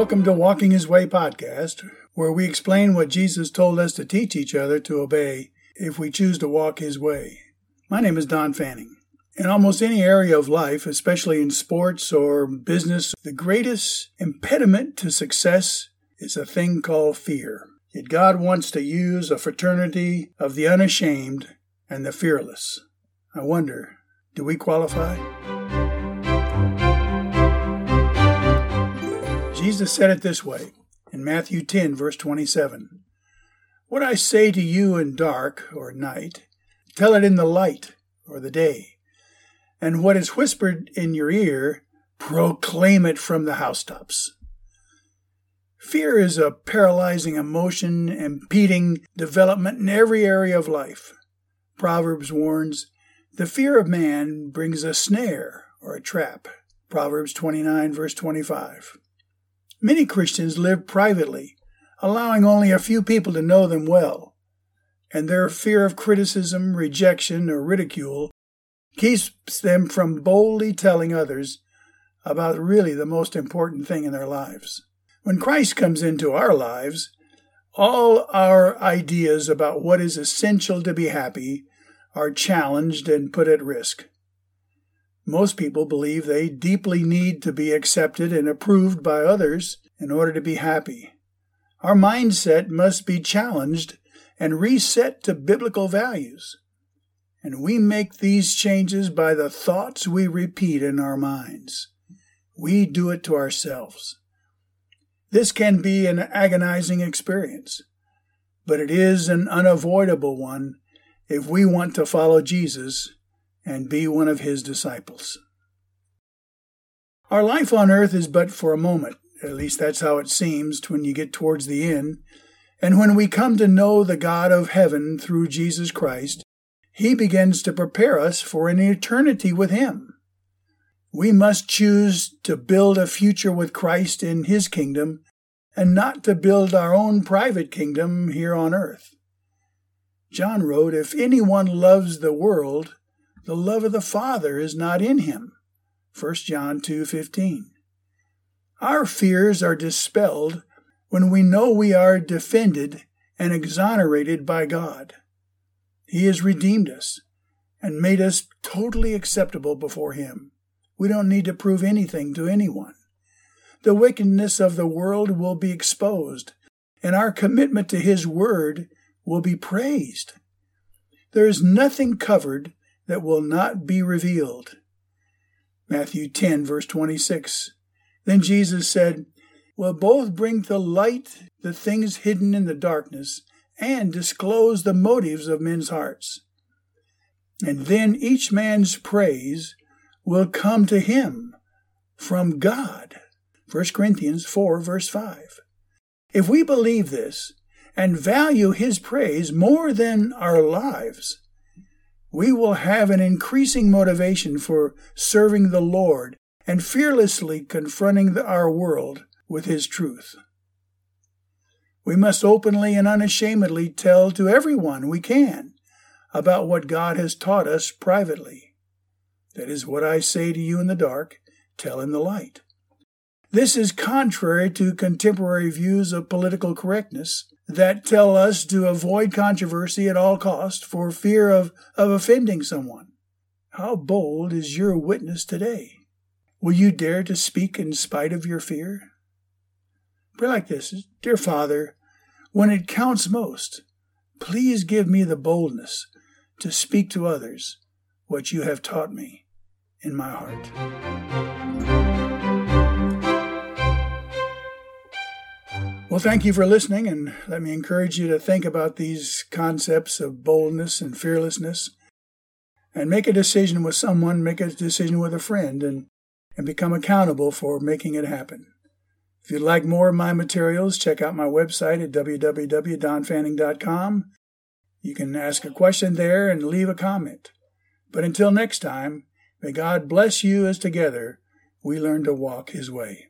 Welcome to Walking His Way podcast, where we explain what Jesus told us to teach each other to obey if we choose to walk His way. My name is Don Fanning. In almost any area of life, especially in sports or business, the greatest impediment to success is a thing called fear. Yet God wants to use a fraternity of the unashamed and the fearless. I wonder, do we qualify? Jesus said it this way in Matthew 10, verse 27 What I say to you in dark or night, tell it in the light or the day. And what is whispered in your ear, proclaim it from the housetops. Fear is a paralyzing emotion impeding development in every area of life. Proverbs warns, the fear of man brings a snare or a trap. Proverbs 29, verse 25. Many Christians live privately, allowing only a few people to know them well, and their fear of criticism, rejection, or ridicule keeps them from boldly telling others about really the most important thing in their lives. When Christ comes into our lives, all our ideas about what is essential to be happy are challenged and put at risk. Most people believe they deeply need to be accepted and approved by others in order to be happy. Our mindset must be challenged and reset to biblical values. And we make these changes by the thoughts we repeat in our minds. We do it to ourselves. This can be an agonizing experience, but it is an unavoidable one if we want to follow Jesus and be one of his disciples. Our life on earth is but for a moment, at least that's how it seems when you get towards the end. And when we come to know the God of heaven through Jesus Christ, he begins to prepare us for an eternity with him. We must choose to build a future with Christ in his kingdom and not to build our own private kingdom here on earth. John wrote, If anyone loves the world, the love of the Father is not in him. 1 John 2:15. Our fears are dispelled when we know we are defended and exonerated by God. He has redeemed us and made us totally acceptable before him. We don't need to prove anything to anyone. The wickedness of the world will be exposed, and our commitment to his word will be praised. There is nothing covered that will not be revealed. Matthew 10, verse 26. Then Jesus said, Will both bring to light the things hidden in the darkness and disclose the motives of men's hearts. And then each man's praise will come to him from God. 1 Corinthians 4, verse 5. If we believe this and value his praise more than our lives, we will have an increasing motivation for serving the Lord and fearlessly confronting our world with His truth. We must openly and unashamedly tell to everyone we can about what God has taught us privately. That is what I say to you in the dark, tell in the light. This is contrary to contemporary views of political correctness that tell us to avoid controversy at all cost for fear of, of offending someone. How bold is your witness today? Will you dare to speak in spite of your fear? Pray like this Dear Father, when it counts most, please give me the boldness to speak to others what you have taught me in my heart. Well, thank you for listening, and let me encourage you to think about these concepts of boldness and fearlessness and make a decision with someone, make a decision with a friend, and and become accountable for making it happen. If you'd like more of my materials, check out my website at www.donfanning.com. You can ask a question there and leave a comment. But until next time, may God bless you as together we learn to walk His way.